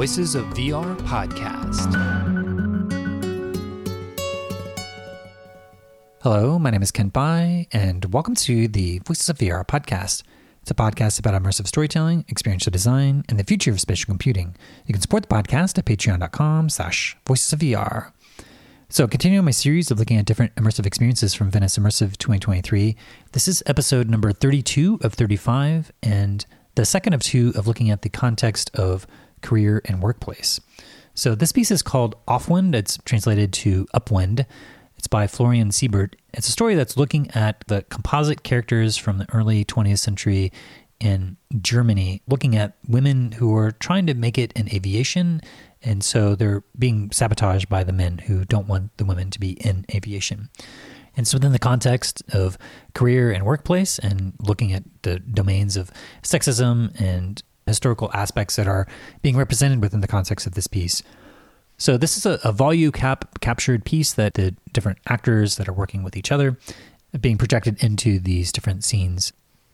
Voices of VR podcast. Hello, my name is Kent Bye, and welcome to the Voices of VR podcast. It's a podcast about immersive storytelling, experiential design, and the future of spatial computing. You can support the podcast at patreon.com slash voices of VR. So, continuing my series of looking at different immersive experiences from Venice Immersive 2023, this is episode number 32 of 35, and the second of two of looking at the context of career and workplace. So, this piece is called Aufwind. It's translated to Upwind. It's by Florian Siebert. It's a story that's looking at the composite characters from the early 20th century in Germany, looking at women who are trying to make it in aviation. And so they're being sabotaged by the men who don't want the women to be in aviation. And so, within the context of career and workplace, and looking at the domains of sexism and historical aspects that are being represented within the context of this piece, so this is a, a Volucap captured piece that the different actors that are working with each other being projected into these different scenes.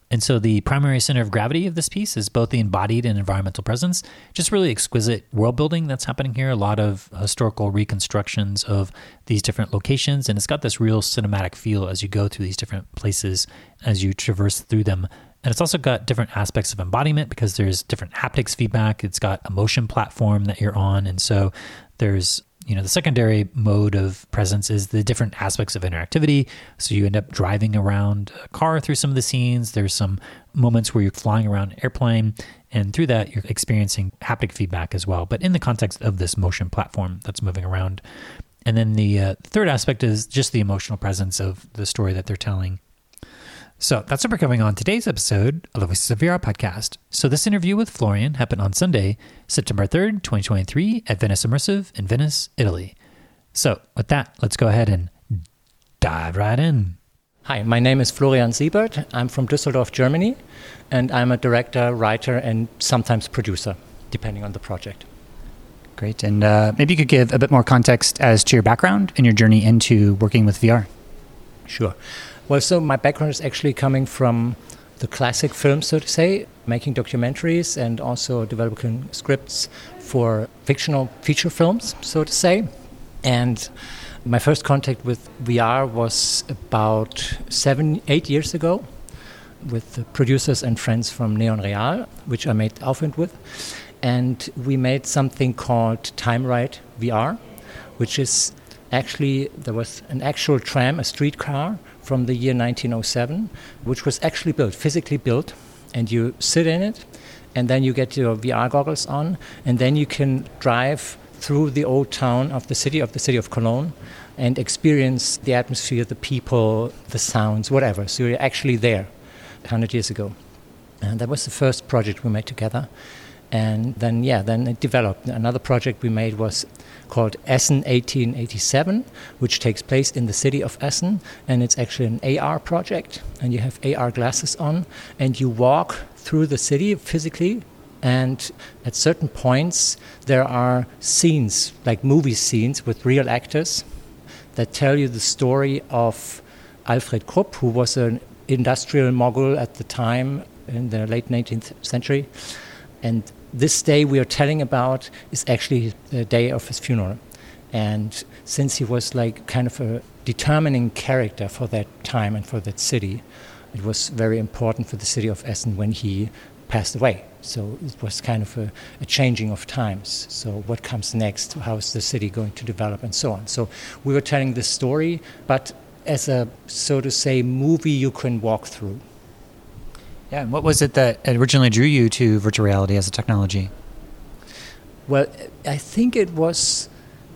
And so the primary center of gravity of this piece is both the embodied and environmental presence. Just really exquisite world building that's happening here. A lot of historical reconstructions of these different locations. And it's got this real cinematic feel as you go through these different places, as you traverse through them. And it's also got different aspects of embodiment because there's different haptics feedback. It's got a motion platform that you're on. And so there's you know the secondary mode of presence is the different aspects of interactivity. So you end up driving around a car through some of the scenes. There's some moments where you're flying around an airplane. And through that you're experiencing haptic feedback as well but in the context of this motion platform that's moving around. And then the uh, third aspect is just the emotional presence of the story that they're telling so that's what we're covering on today's episode of the Voices of VR podcast. So this interview with Florian happened on Sunday, September 3rd, 2023 at Venice Immersive in Venice, Italy. So with that, let's go ahead and dive right in. Hi, my name is Florian Siebert. I'm from Düsseldorf, Germany, and I'm a director, writer, and sometimes producer, depending on the project. Great. And uh, maybe you could give a bit more context as to your background and your journey into working with VR. Sure. Well, so my background is actually coming from the classic film, so to say, making documentaries and also developing scripts for fictional feature films, so to say. And my first contact with VR was about seven, eight years ago with the producers and friends from Neon Real, which I made Aufwind with. And we made something called Time Ride VR, which is actually, there was an actual tram, a streetcar from the year 1907, which was actually built, physically built, and you sit in it, and then you get your VR goggles on, and then you can drive through the old town of the city, of the city of Cologne, and experience the atmosphere, the people, the sounds, whatever. So you're actually there 100 years ago. And that was the first project we made together. And then, yeah, then it developed. Another project we made was called Essen 1887, which takes place in the city of Essen. And it's actually an AR project. And you have AR glasses on, and you walk through the city physically. And at certain points, there are scenes, like movie scenes with real actors, that tell you the story of Alfred Krupp, who was an industrial mogul at the time in the late 19th century. And this day we are telling about is actually the day of his funeral. And since he was like kind of a determining character for that time and for that city, it was very important for the city of Essen when he passed away. So it was kind of a, a, changing of times. So what comes next? How is the city going to develop, and so on. So we were telling this story, but as a so to say movie you can walk through. Yeah, and what was it that originally drew you to virtual reality as a technology? Well, I think it was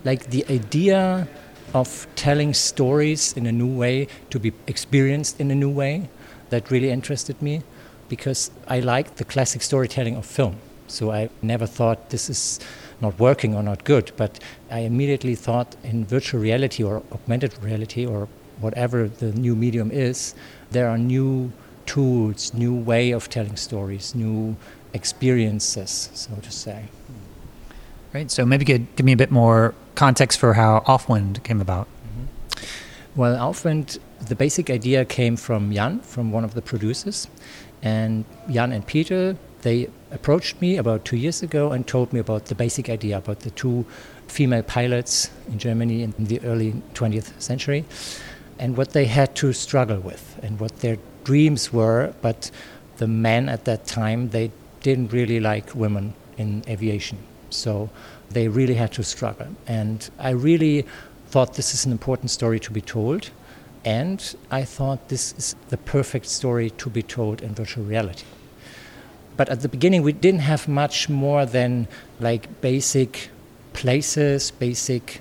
like the idea of telling stories in a new way to be experienced in a new way that really interested me because I like the classic storytelling of film. So I never thought this is not working or not good, but I immediately thought in virtual reality or augmented reality or whatever the new medium is, there are new tools, new way of telling stories, new experiences, so to say. Right. So maybe you could give me a bit more context for how Aufwind came about. Mm-hmm. Well, Aufwind, the basic idea came from Jan, from one of the producers. And Jan and Peter they approached me about two years ago and told me about the basic idea about the two female pilots in Germany in the early 20th century and what they had to struggle with and what their dreams were. But the men at that time, they didn't really like women in aviation. So they really had to struggle. And I really thought this is an important story to be told. And I thought this is the perfect story to be told in virtual reality. But at the beginning, we didn't have much more than like basic places, basic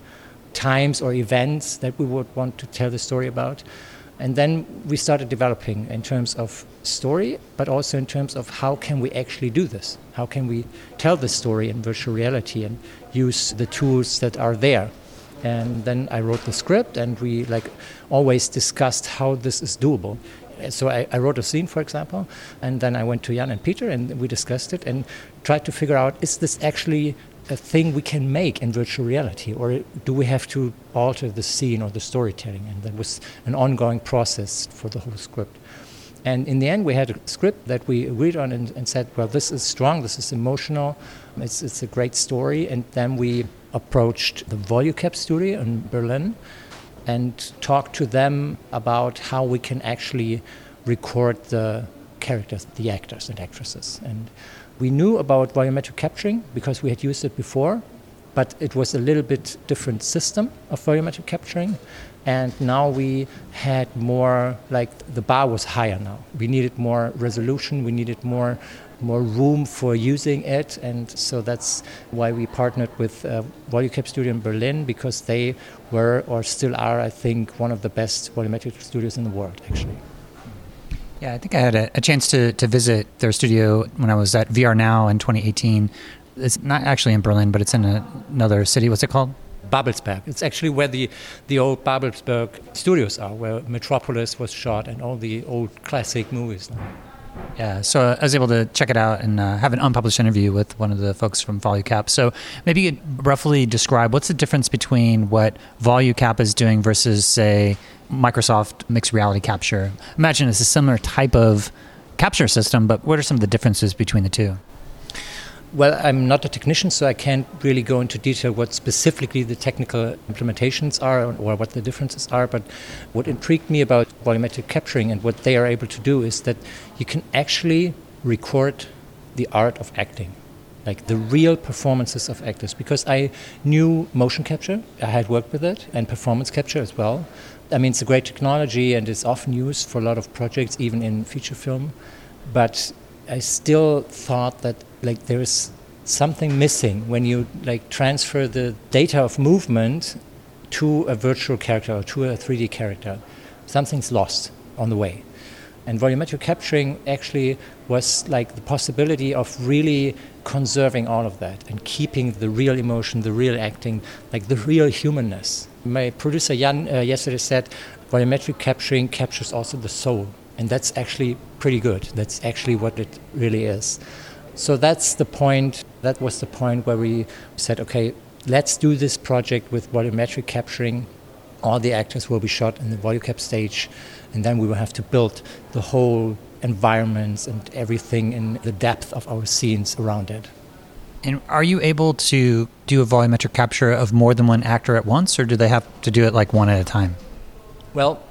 times or events that we would want to tell the story about. And then we started developing in terms of story, but also in terms of how can we actually do this? How can we tell the story in virtual reality and use the tools that are there? And then I wrote the script, and we like always discussed how this is doable. So I, I wrote a scene, for example, and then I went to Jan and Peter, and we discussed it and tried to figure out: is this actually a thing we can make in virtual reality, or do we have to alter the scene or the storytelling? And that was an ongoing process for the whole script. And in the end, we had a script that we agreed on and, and said, well, this is strong, this is emotional, it's, it's a great story. And then we approached the Volucap studio in Berlin and talked to them about how we can actually record the characters, the actors and actresses. And we knew about volumetric capturing because we had used it before, but it was a little bit different system of volumetric capturing. And now we had more, like the bar was higher now. We needed more resolution, we needed more more room for using it, and so that's why we partnered with uh, Volucap Studio in Berlin because they were or still are, I think, one of the best volumetric studios in the world, actually. Yeah, I think I had a, a, chance to, to visit their studio when I was at VR Now in 2018. It's not actually in Berlin, but it's in a, another city. What's it called? Babelsberg. It's actually where the, the old Babelsberg studios are, where Metropolis was shot and all the old classic movies. Yeah, so I was able to check it out and uh, have an unpublished interview with one of the folks from Volucap. So maybe you could roughly describe what's the difference between what Volucap is doing versus, say, Microsoft mixed reality capture. Imagine it's a similar type of capture system, but what are some of the differences between the two? Well, I'm not a technician, so I can't really go into detail what specifically the technical implementations are or what the differences are. But what intrigued me about volumetric capturing and what they are able to do is that you can actually record the art of acting, like the real performances of actors. Because I knew motion capture, I had worked with it, and performance capture as well. I mean, it's a great technology and it's often used for a lot of projects, even in feature film. But I still thought that like there is something missing when you like transfer the data of movement to a virtual character or to a 3D character. Something's lost on the way. And volumetric capturing actually was like the possibility of really conserving all of that and keeping the real emotion, the real acting, like the real humanness. My producer Jan uh, yesterday said volumetric capturing captures also the soul. And that's actually pretty good. That's actually what it really is. So that's the point. That was the point where we said, okay, let's do this project with volumetric capturing. All the actors will be shot in the volucap stage and then we will have to build the whole environments and everything in the depth of our scenes around it. And are you able to do a volumetric capture of more than one actor at once, or do they have to do it like one at a time? Well,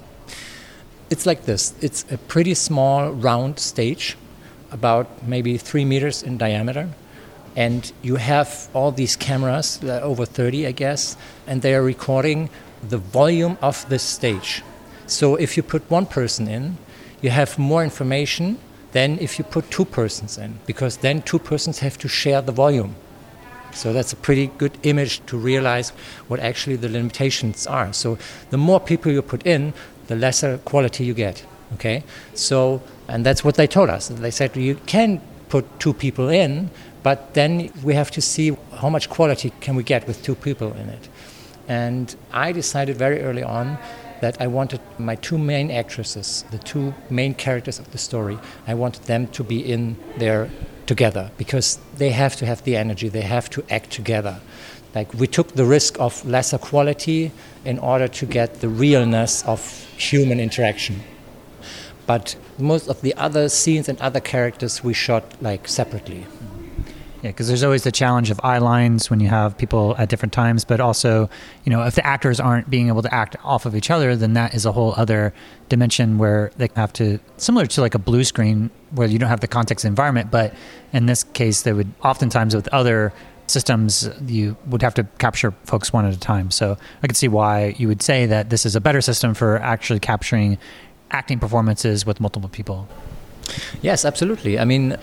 it's like this it's a pretty small round stage, about maybe three meters in diameter. And you have all these cameras, uh, over 30, I guess, and they are recording the volume of this stage. So if you put one person in, you have more information than if you put two persons in, because then two persons have to share the volume. So that's a pretty good image to realize what actually the limitations are. So the more people you put in, the lesser quality you get. Okay? So, and that's what they told us. They said you can put two people in, but then we have to see how much quality can we get with two people in it. And I decided very early on that I wanted my two main actresses, the two main characters of the story, I wanted them to be in there together because they have to have the energy, they have to act together. Like we took the risk of lesser quality in order to get the realness of human interaction. But most of the other scenes and other characters we shot like separately. Yeah, because there's always the challenge of eye lines when you have people at different times, but also, you know, if the actors aren't being able to act off of each other, then that is a whole other dimension where they have to, similar to like a blue screen where you don't have the context environment, but in this case, they would oftentimes with other systems, you would have to capture folks one at a time. So I could see why you would say that this is a better system for actually capturing acting performances with multiple people. Yes, absolutely. I mean,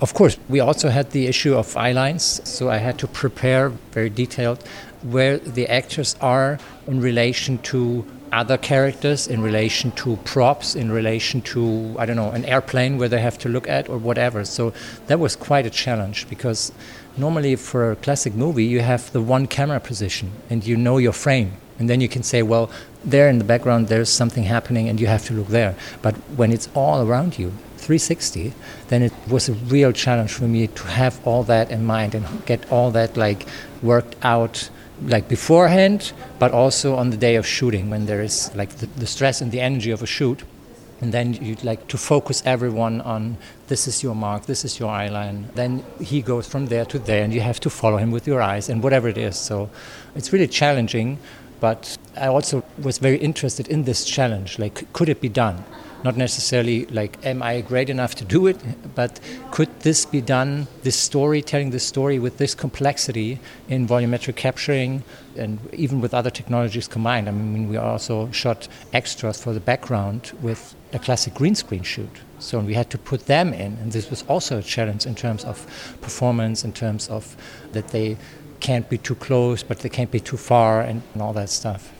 of course, we also had the issue of eye lines, so I had to prepare very detailed where the actors are in relation to other characters, in relation to props, in relation to, I don't know, an airplane where they have to look at or whatever. So that was quite a challenge because normally for a classic movie, you have the one camera position and you know your frame. And then you can say, well, there in the background, there's something happening and you have to look there. But when it's all around you, 360, then it was a real challenge for me to have all that in mind and get all that like worked out like beforehand, but also on the day of shooting when there is like the, the stress and the energy of a shoot. And then you'd like to focus everyone on this is your mark, this is your eye line. Then he goes from there to there, and you have to follow him with your eyes and whatever it is. So it's really challenging, but I also was very interested in this challenge. Like, could it be done? Not necessarily like am i great enough to do it but could this be done this story telling this story with this complexity in volumetric capturing and even with other technologies combined? I mean we also shot extras for the background with a classic green screen shoot. So we had to put them in and this was also a challenge in terms of performance in terms of that they can't be too close but they can't be too far and, and all that stuff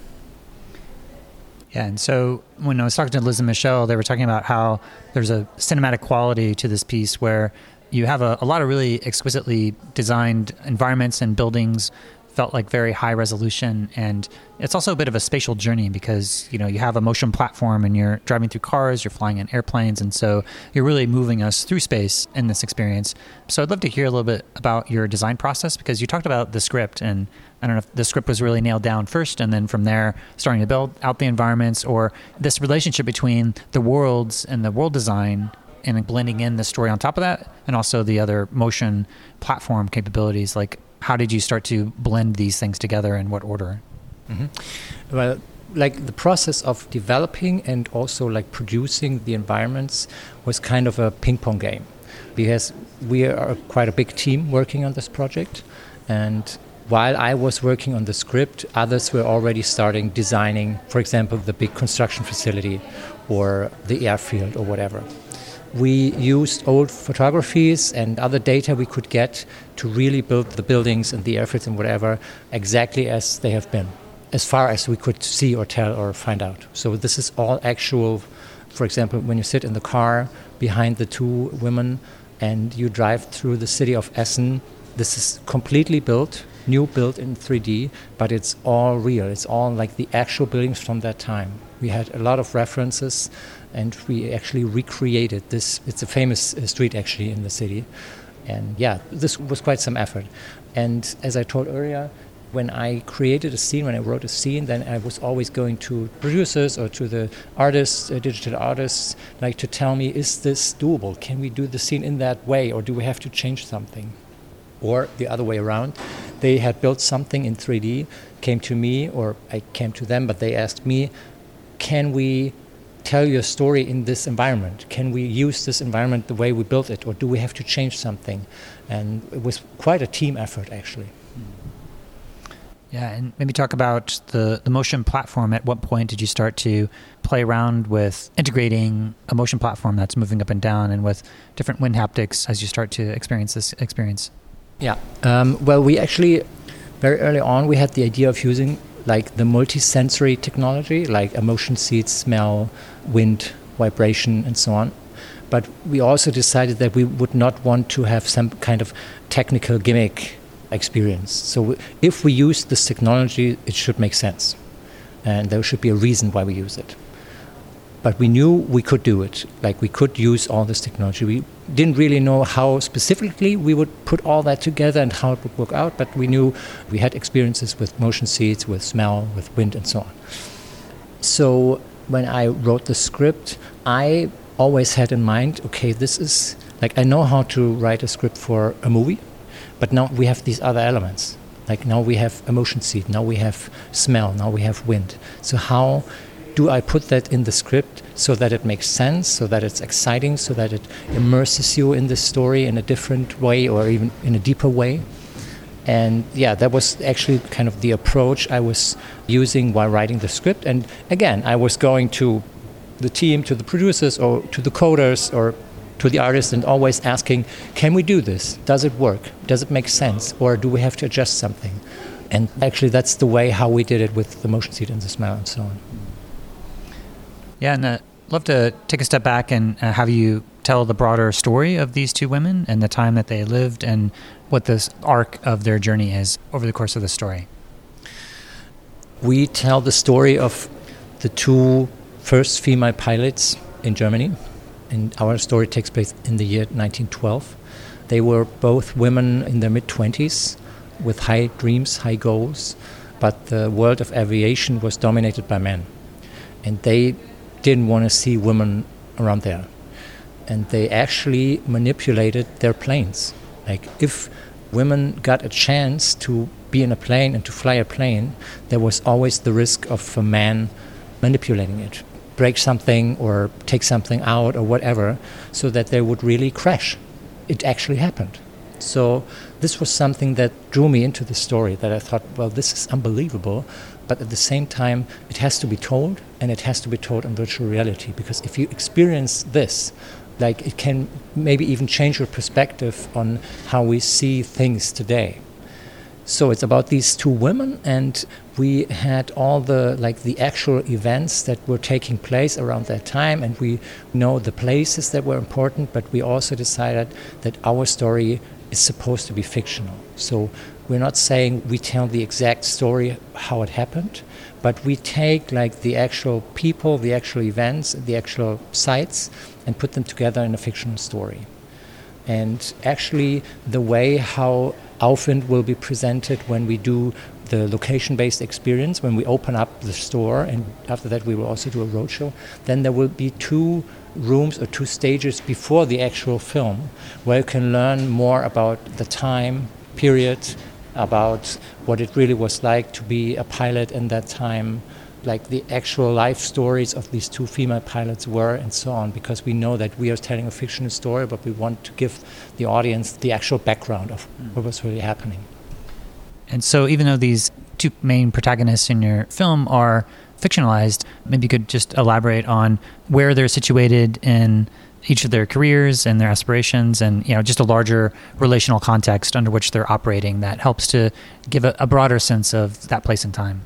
yeah, and so when I was talking to Liz and Michelle, they were talking about how there's a cinematic quality to this piece where you have a, a lot of really exquisitely designed environments and buildings felt like very high resolution. And it's also a bit of a spatial journey because you know you have a motion platform and you're driving through cars you're flying in airplanes and so you're really moving us through space in this experience. So i'd love to hear a little bit about your design process because you talked about the script and i don't know if the script was really nailed down first and then from there starting to build out the environments or this relationship between the worlds and the world design and blending in the story on top of that and also the other motion platform capabilities like how did you start to blend these things together in what order? Mm-hmm. Well, like the process of developing and also like producing the environments was kind of a ping pong game because we are quite a big team working on this project and while I was working on the script, others were already starting designing, for example, the big construction facility or the airfield or whatever we used old photographies and other data we could get to really build the buildings and the airfields and whatever exactly as they have been, as far as we could see or tell or find out. So this is all actual. For example, when you sit in the car behind the two women and you drive through the city of Essen, this is completely built, new built in 3D, but it's all real. It's all like the actual buildings from that time. We had a lot of references and we actually recreated this. It's a famous uh, street actually in the city, and yeah, this was quite some effort. And as I told earlier, when I created a scene, when I wrote a scene, then I was always going to producers or to the artists, uh, digital artists, like to tell me, is this doable? Can we do the scene in that way, or do we have to change something? Or the other way around, they had built something in 3D, came to me, or I came to them, but they asked me, can we tell your story in this environment? Can we use this environment the way we built it, or do we have to change something? And it was quite a team effort, actually. Yeah, and maybe talk about the, the motion platform. At what point did you start to play around with integrating a motion platform that's moving up and down and with different wind haptics as you start to experience this experience? Yeah, um, well, we actually, very early on, we had the idea of using like the multi-sensory technology, like emotion seats, smell, wind, vibration, and so on. But we also decided that we would not want to have some kind of technical gimmick experience. So if we use this technology, it should make sense, and there should be a reason why we use it but we knew we could do it. Like we could use all this technology. We didn't really know how specifically we would put all that together and how it would work out, but we knew we had experiences with motion seats, with smell, with wind, and so on. So when I wrote the script, I always had in mind okay, this is like I know how to write a script for a movie, but now we have these other elements. Like now we have a motion seat, now we have smell, now we have wind. So, how do I put that in the script so that it makes sense, so that it's exciting, so that it immerses you in the story in a different way or even in a deeper way? And yeah, that was actually kind of the approach I was using while writing the script. And again, I was going to the team, to the producers, or to the coders, or to the artists, and always asking, can we do this? Does it work? Does it make sense? Or do we have to adjust something? And actually, that's the way how we did it with the motion seat and the smile and so on. Yeah, and I'd love to take a step back and uh, have you tell the broader story of these two women and the time that they lived and what this arc of their journey is over the course of the story. We tell the story of the two first female pilots in Germany, and our story takes place in the year 1912. They were both women in their mid 20s with high dreams, high goals, but the world of aviation was dominated by men. And they didn't want to see women around there. And they actually manipulated their planes. Like, if women got a chance to be in a plane and to fly a plane, there was always the risk of a man manipulating it, break something or take something out or whatever, so that they would really crash. It actually happened. So this was something that drew me into the story that I thought, well, this is unbelievable but at the same time, it has to be told, and it has to be told in virtual reality. Because if you experience this, like it can maybe even change your perspective on how we see things today. So it's about these two women, and we had all the like the actual events that were taking place around that time, and we know the places that were important. But we also decided that our story is supposed to be fictional. So we're not saying we tell the exact story how it happened, but we take like the actual people, the actual events, the actual sites, and put them together in a fictional story. And actually, the way how Aufwind will be presented when we do the location based experience, when we open up the store, and after that, we will also do a roadshow, then there will be two rooms or two stages before the actual film where you can learn more about the time period about what it really was like to be a pilot in that time, like the actual life stories of these two female pilots were, and so on, because we know that we are telling a fictional story, but we want to give the audience the actual background of hmm. what was really happening. And so, even though these two main protagonists in your film are fictionalized, maybe you could just elaborate on where they're situated in each of their careers and their aspirations and you know just a larger relational context under which they're operating that helps to give a, a broader sense of that place and time.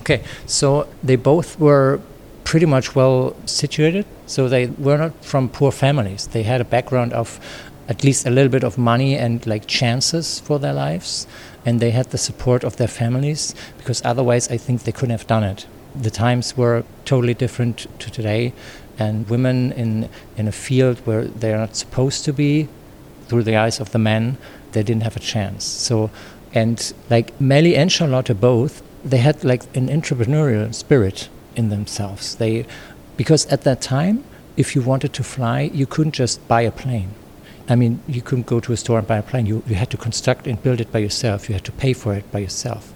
Okay so they both were pretty much well situated. So they were not from poor families. They had a background of at least a little bit of money and like chances for their lives and they had the support of their families because otherwise i think they couldn't have done it. The times were totally different to today and women in in a field where they are not supposed to be through the eyes of the men they didn't have a chance. So and like Melly and Charlotte both they had like an entrepreneurial spirit in themselves. They because at that time if you wanted to fly you couldn't just buy a plane. I mean you couldn't go to a store and buy a plane. You, you had to construct and build it by yourself. You had to pay for it by yourself.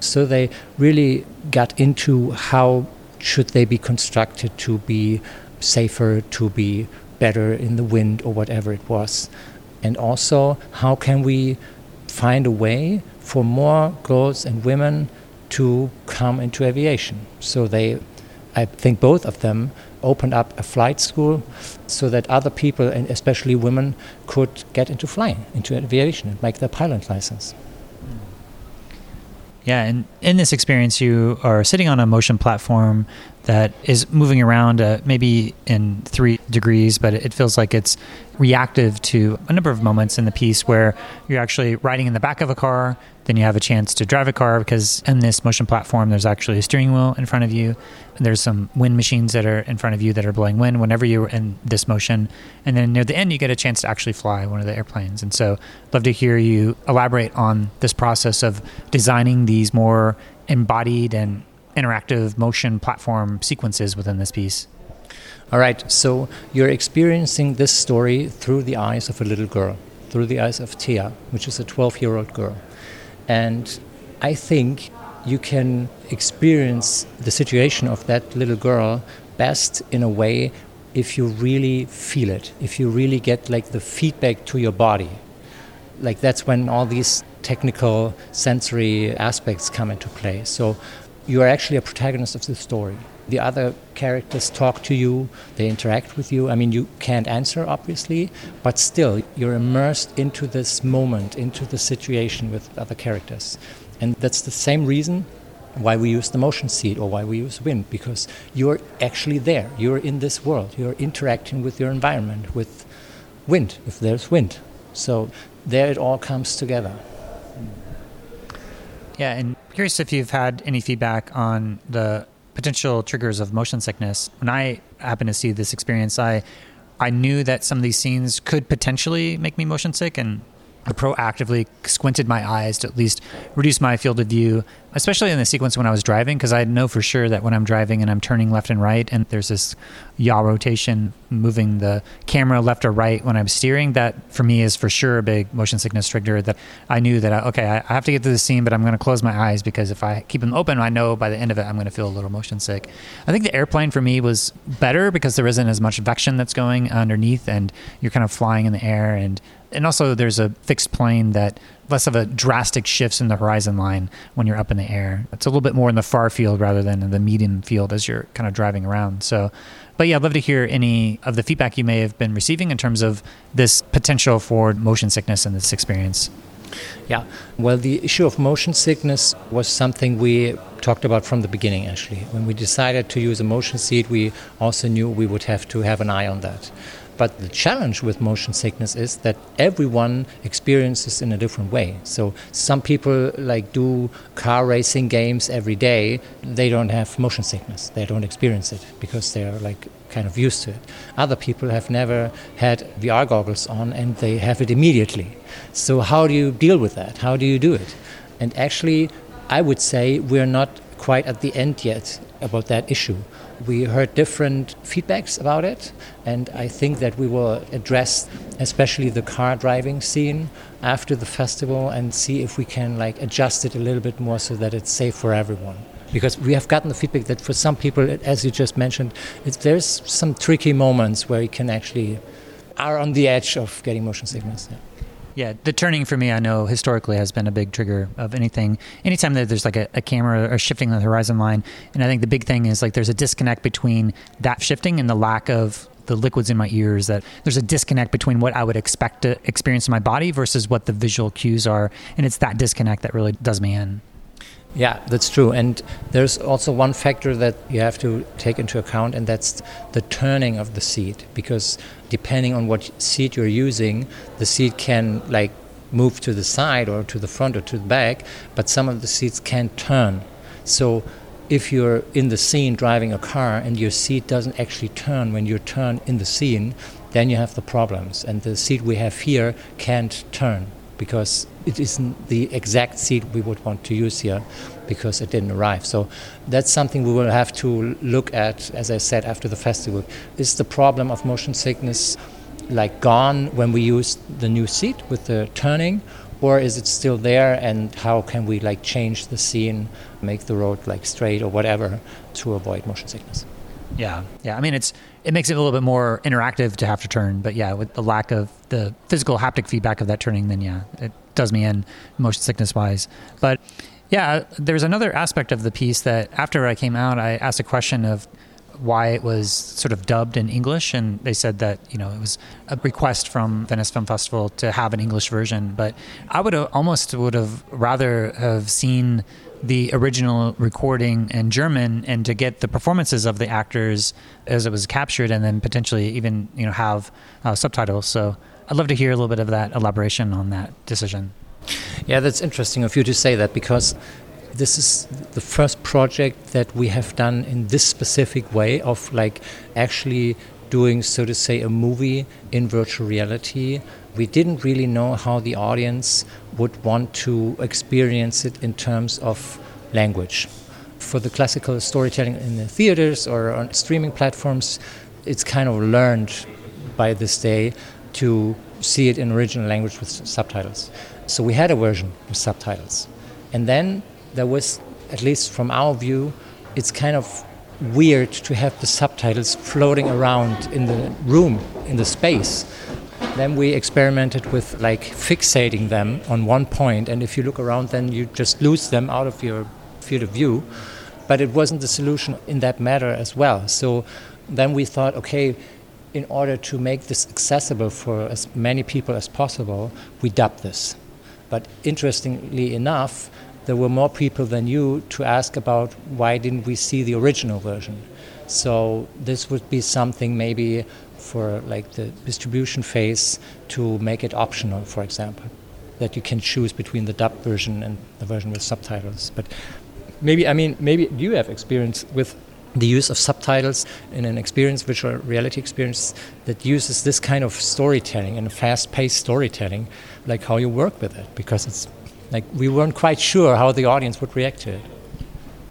So they really got into how should they be constructed to be safer, to be better in the wind or whatever it was? And also, how can we find a way for more girls and women to come into aviation? So they, I think both of them opened up a flight school so that other people, and especially women, could get into flying, into aviation, and make their pilot license. Yeah, and in this experience, you are sitting on a motion platform that is moving around uh, maybe in three degrees, but it feels like it's reactive to a number of moments in the piece where you're actually riding in the back of a car, then you have a chance to drive a car because in this motion platform, there's actually a steering wheel in front of you. There's some wind machines that are in front of you that are blowing wind whenever you're in this motion. And then near the end, you get a chance to actually fly one of the airplanes. And so, I'd love to hear you elaborate on this process of designing these more embodied and interactive motion platform sequences within this piece. All right, so you're experiencing this story through the eyes of a little girl, through the eyes of Tia, which is a 12 year old girl. And I think you can experience the situation of that little girl best in a way if you really feel it, if you really get like the feedback to your body. Like that's when all these technical sensory aspects come into play. So you are actually a protagonist of the story. The other characters talk to you, they interact with you. I mean, you can't answer, obviously, but still, you're immersed into this moment, into the situation with other characters. And that's the same reason why we use the motion seat or why we use wind, because you're actually there. You're in this world. You're interacting with your environment, with wind, if there's wind. So there it all comes together. Yeah, and curious if you've had any feedback on the potential triggers of motion sickness. When I happened to see this experience, I I knew that some of these scenes could potentially make me motion sick, and I proactively squinted my eyes to at least reduce my field of view, especially in the sequence when I was driving, because I know for sure that when I'm driving and I'm turning left and right, and there's this yaw rotation moving the camera left or right when I'm steering, that for me is for sure a big motion sickness trigger. That I knew that, uh, I, okay, I have to get to the scene, but I'm going to close my eyes because if I keep them open, I know by the end of it, I'm going to feel a little motion sick. I think the airplane for me was better because there isn't as much vection that's going underneath, and you're kind of flying in the air and and also there's a fixed plane that less of a drastic shifts in the horizon line when you're up in the air. It's a little bit more in the far field rather than in the medium field as you're kind of driving around. So, but yeah, I'd love to hear any of the feedback you may have been receiving in terms of this potential for motion sickness in this experience. Yeah, well, the issue of motion sickness was something we talked about from the beginning, actually. When we decided to use a motion seat, we also knew we would have to have an eye on that. But the challenge with motion sickness is that everyone experiences in a different way. So some people like do car racing games every day. They don't have motion sickness. They don't experience it because they're like kind of used to it. Other people have never had VR goggles on and they have it immediately. So how do you deal with that? How do you do it? And actually, I would say we're not quite at the end yet about that issue. We heard different feedbacks about it, and I think that we will address especially the car driving scene after the festival and see if we can like adjust it a little bit more so that it's safe for everyone. Because we have gotten the feedback that for some people, as you just mentioned, there's some tricky moments where you can actually are on the edge of getting motion sickness. Yeah. Yeah, the turning for me, I know historically has been a big trigger of anything. Anytime that there's like a, a camera or shifting the horizon line, and I think the big thing is like there's a disconnect between that shifting and the lack of the liquids in my ears that there's a disconnect between what I would expect to experience in my body versus what the visual cues are. And it's that disconnect that really does me in. Yeah, that's true. And there's also one factor that you have to take into account, and that's the turning of the seat. Because depending on what seat you're using, the seat can like move to the side or to the front or to the back, but some of the seats can't turn. So if you're in the scene driving a car and your seat doesn't actually turn when you turn in the scene, then you have the problems. And the seat we have here can't turn because it isn't the exact seat we would want to use here because it didn't arrive. So that's something we will have to look at, as I said, after the festival. Is the problem of motion sickness like gone when we use the new seat with the turning? Or is it still there, and how can we like change the scene, make the road like straight or whatever to avoid motion sickness? Yeah, yeah. I mean, it's it makes it a little bit more interactive to have to turn, but yeah, with the lack of the physical haptic feedback of that turning, then yeah, it does me in motion sickness wise. But yeah, there's another aspect of the piece that after I came out, I asked a question of why it was sort of dubbed in English, and they said that you know it was a request from Venice Film Festival to have an English version. But I would have almost would have rather have seen the original recording in German and to get the performances of the actors as it was captured, and then potentially even you know have uh, subtitles. So I'd love to hear a little bit of that elaboration on that decision. Yeah, that's interesting of you to say that because this is the first project that we have done in this specific way of like actually doing, so to say, a movie in virtual reality. We didn't really know how the audience would want to experience it in terms of language. For the classical storytelling in the theaters or on streaming platforms, it's kind of learned by this day to see it in original language with subtitles. So we had a version with subtitles. And then there was, at least from our view, it's kind of weird to have the subtitles floating around in the room, in the space. Then we experimented with like fixating them on one point, and if you look around, then you just lose them out of your field of view. But it wasn't the solution in that matter as well. So then we thought, okay, in order to make this accessible for as many people as possible, we dubbed this. But interestingly enough, there were more people than you to ask about why didn't we see the original version. So this would be something maybe for like the distribution phase to make it optional, for example, that you can choose between the dub version and the version with subtitles. But maybe I mean maybe you have experience with the use of subtitles in an experience, virtual reality experience, that uses this kind of storytelling and fast-paced storytelling, like how you work with it, because it's like we weren't quite sure how the audience would react to it.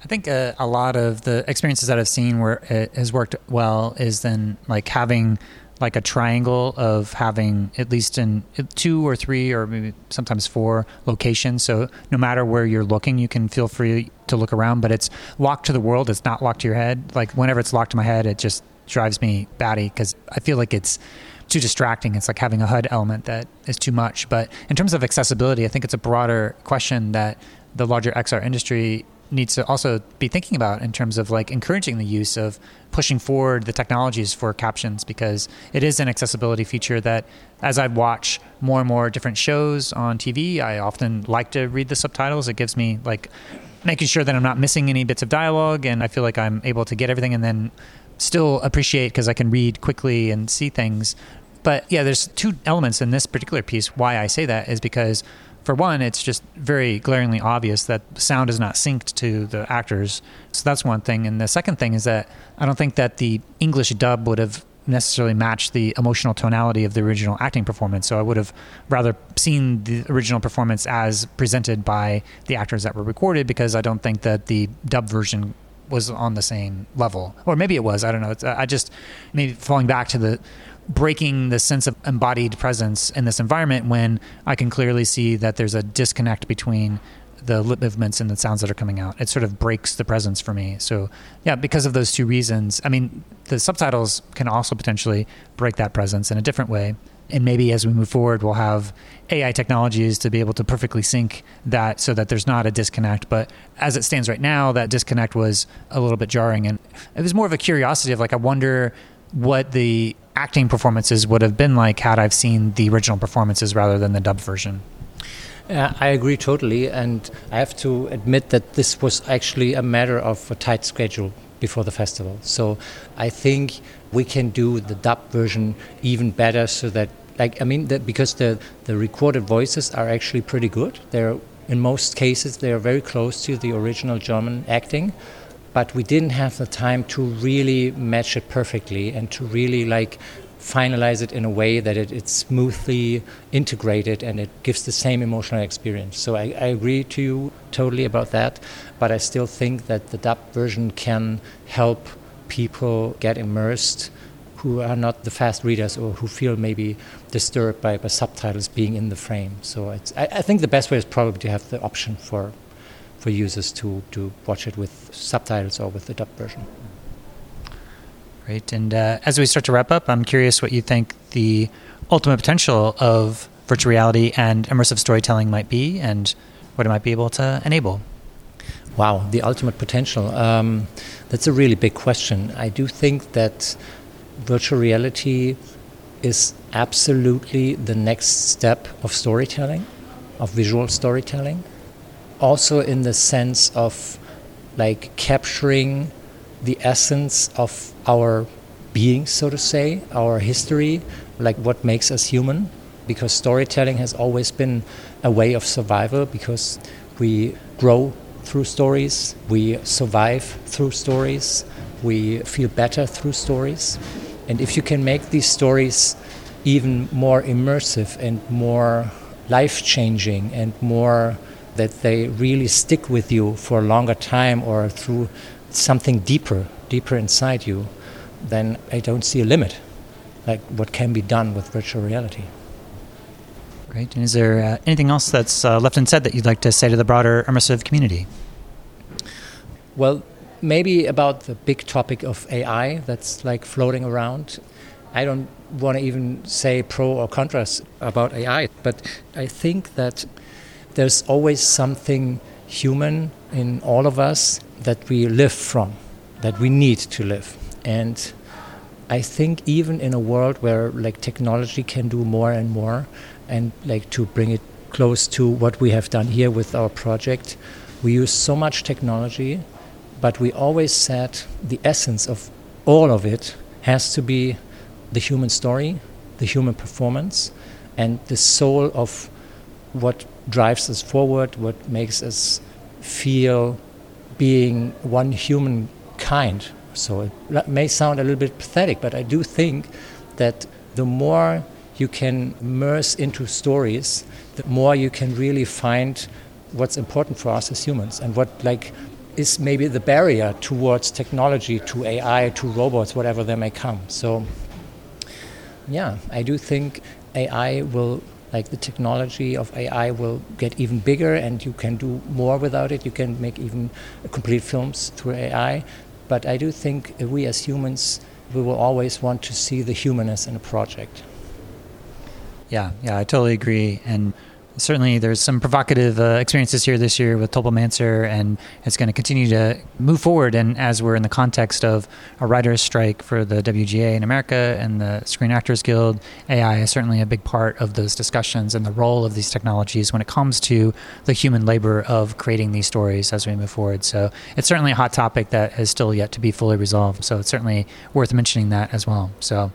I think uh, a lot of the experiences that I've seen where it has worked well is then like having like a triangle of having at least in two or three or maybe sometimes four locations. So no matter where you're looking, you can feel free to look around. But it's locked to the world. It's not locked to your head. Like whenever it's locked to my head, it just drives me batty because I feel like it's too distracting. It's like having a HUD element that is too much. But in terms of accessibility, I think it's a broader question that the larger XR industry needs to also be thinking about in terms of like encouraging the use of pushing forward the technologies for captions because it is an accessibility feature that as I watch more and more different shows on TV, I often like to read the subtitles. It gives me like making sure that I'm not missing any bits of dialogue and I feel like I'm able to get everything and then still appreciate because I can read quickly and see things. But yeah, there's two elements in this particular piece. Why I say that is because for one, it's just very glaringly obvious that sound is not synced to the actors. So that's one thing. And the second thing is that I don't think that the English dub would have necessarily matched the emotional tonality of the original acting performance. So I would have rather seen the original performance as presented by the actors that were recorded because I don't think that the dub version was on the same level. Or maybe it was. I don't know. It's, uh, I just maybe falling back to the breaking the sense of embodied presence in this environment when I can clearly see that there's a disconnect between the lip movements and the sounds that are coming out. It sort of breaks the presence for me. So, yeah, because of those two reasons, I mean, the subtitles can also potentially break that presence in a different way. And maybe as we move forward, we'll have AI technologies to be able to perfectly sync that so that there's not a disconnect. But as it stands right now, that disconnect was a little bit jarring. And it was more of a curiosity of like, I wonder what the acting performances would have been like had I've seen the original performances rather than the dub version. Yeah, I agree totally, and I have to admit that this was actually a matter of a tight schedule before the festival. So I think we can do the dub version even better, so that like I mean, the, because the the recorded voices are actually pretty good. They're in most cases they are very close to the original German acting but we didn't have the time to really match it perfectly and to really like finalize it in a way that it, it's smoothly integrated and it gives the same emotional experience. So I, I, agree to you totally about that, but I still think that the dub version can help people get immersed who are not the fast readers or who feel maybe disturbed by, by subtitles being in the frame. So I, I think the best way is probably to have the option for for users to, to watch it with subtitles or with the dub version. Great. And uh, as we start to wrap up, I'm curious what you think the ultimate potential of virtual reality and immersive storytelling might be and what it might be able to enable. Wow, the ultimate potential. Um, that's a really big question. I do think that virtual reality is absolutely the next step of storytelling, of visual storytelling also in the sense of like capturing the essence of our being, so to say, our history, like what makes us human. Because storytelling has always been a way of survival because we grow through stories, we survive through stories, we feel better through stories. And if you can make these stories even more immersive and more life changing and more that they really stick with you for a longer time or through something deeper, deeper inside you, then I don't see a limit, like what can be done with virtual reality. Great. And is there uh, anything else that's uh, left unsaid that you'd like to say to the broader immersive community? Well, maybe about the big topic of AI that's like floating around. I don't want to even say pro or contras about AI, but I think that there's always something human in all of us that we live from, that we need to live. And I think even in a world where like technology can do more and more, and like to bring it close to what we have done here with our project, we use so much technology, but we always said the essence of all of it has to be the human story, the human performance, and the soul of what drives us forward, what makes us feel being one human kind. So it may sound a little bit pathetic, but I do think that the more you can immerse into stories, the more you can really find what's important for us as humans and what like is maybe the barrier towards technology, to AI, to robots, whatever they may come. So yeah, I do think AI will like the technology of AI will get even bigger and you can do more without it. You can make even complete films through AI. But I do think we as humans, we will always want to see the humanness in a project. Yeah, yeah, I totally agree. And certainly there's some provocative uh, experiences here this year with Tulpamancer, and it's going to continue to move forward. And as we're in the context of a writer's strike for the WGA in America and the Screen Actors Guild, AI is certainly a big part of those discussions and the role of these technologies when it comes to the human labor of creating these stories as we move forward. So it's certainly a hot topic that is still yet to be fully resolved. So it's certainly worth mentioning that as well. So,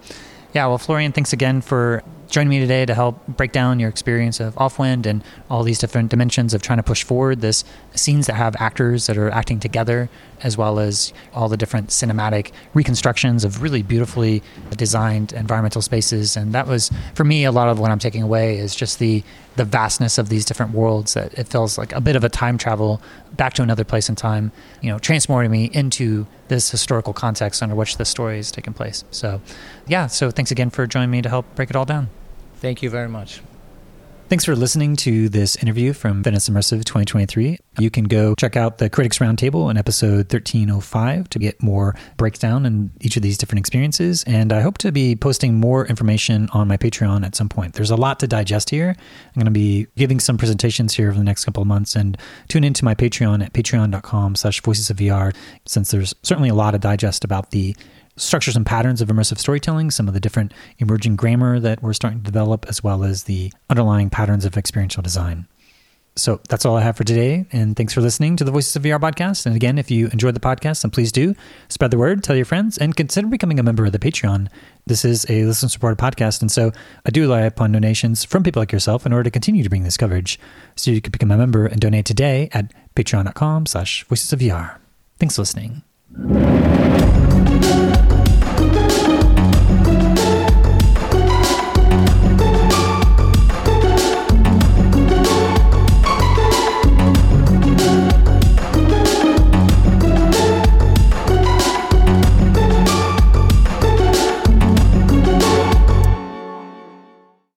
yeah, well, Florian, thanks again for joining me today to help break down your experience of Aufwind and all these different dimensions of trying to push forward this scenes that have actors that are acting together, as well as all the different cinematic reconstructions of really beautifully designed environmental spaces. And that was, for me, a lot of what I'm taking away is just the the vastness of these different worlds. That it feels like a bit of a time travel back to another place in time, you know, transporting me into this historical context under which the story is taking place. So, yeah. So thanks again for joining me to help break it all down. Thank you very much. Thanks for listening to this interview from Venice Immersive 2023. You can go check out the Critics Roundtable in episode 1305 to get more breakdown in each of these different experiences. And I hope to be posting more information on my Patreon at some point. There's a lot to digest here. I'm going to be giving some presentations here over the next couple of months and tune into my Patreon at patreon.com slash voices of VR since there's certainly a lot to digest about the structures and patterns of immersive storytelling, some of the different emerging grammar that we're starting to develop, as well as the underlying patterns of experiential design. So that's all I have for today. And thanks for listening to the Voices of VR podcast. And again, if you enjoyed the podcast, then please do spread the word, tell your friends, and consider becoming a member of the Patreon. This is a listener supported podcast. And so I do rely upon donations from people like yourself in order to continue to bring this coverage. So you can become a member and donate today at patreon.com slash voices of VR. Thanks for listening.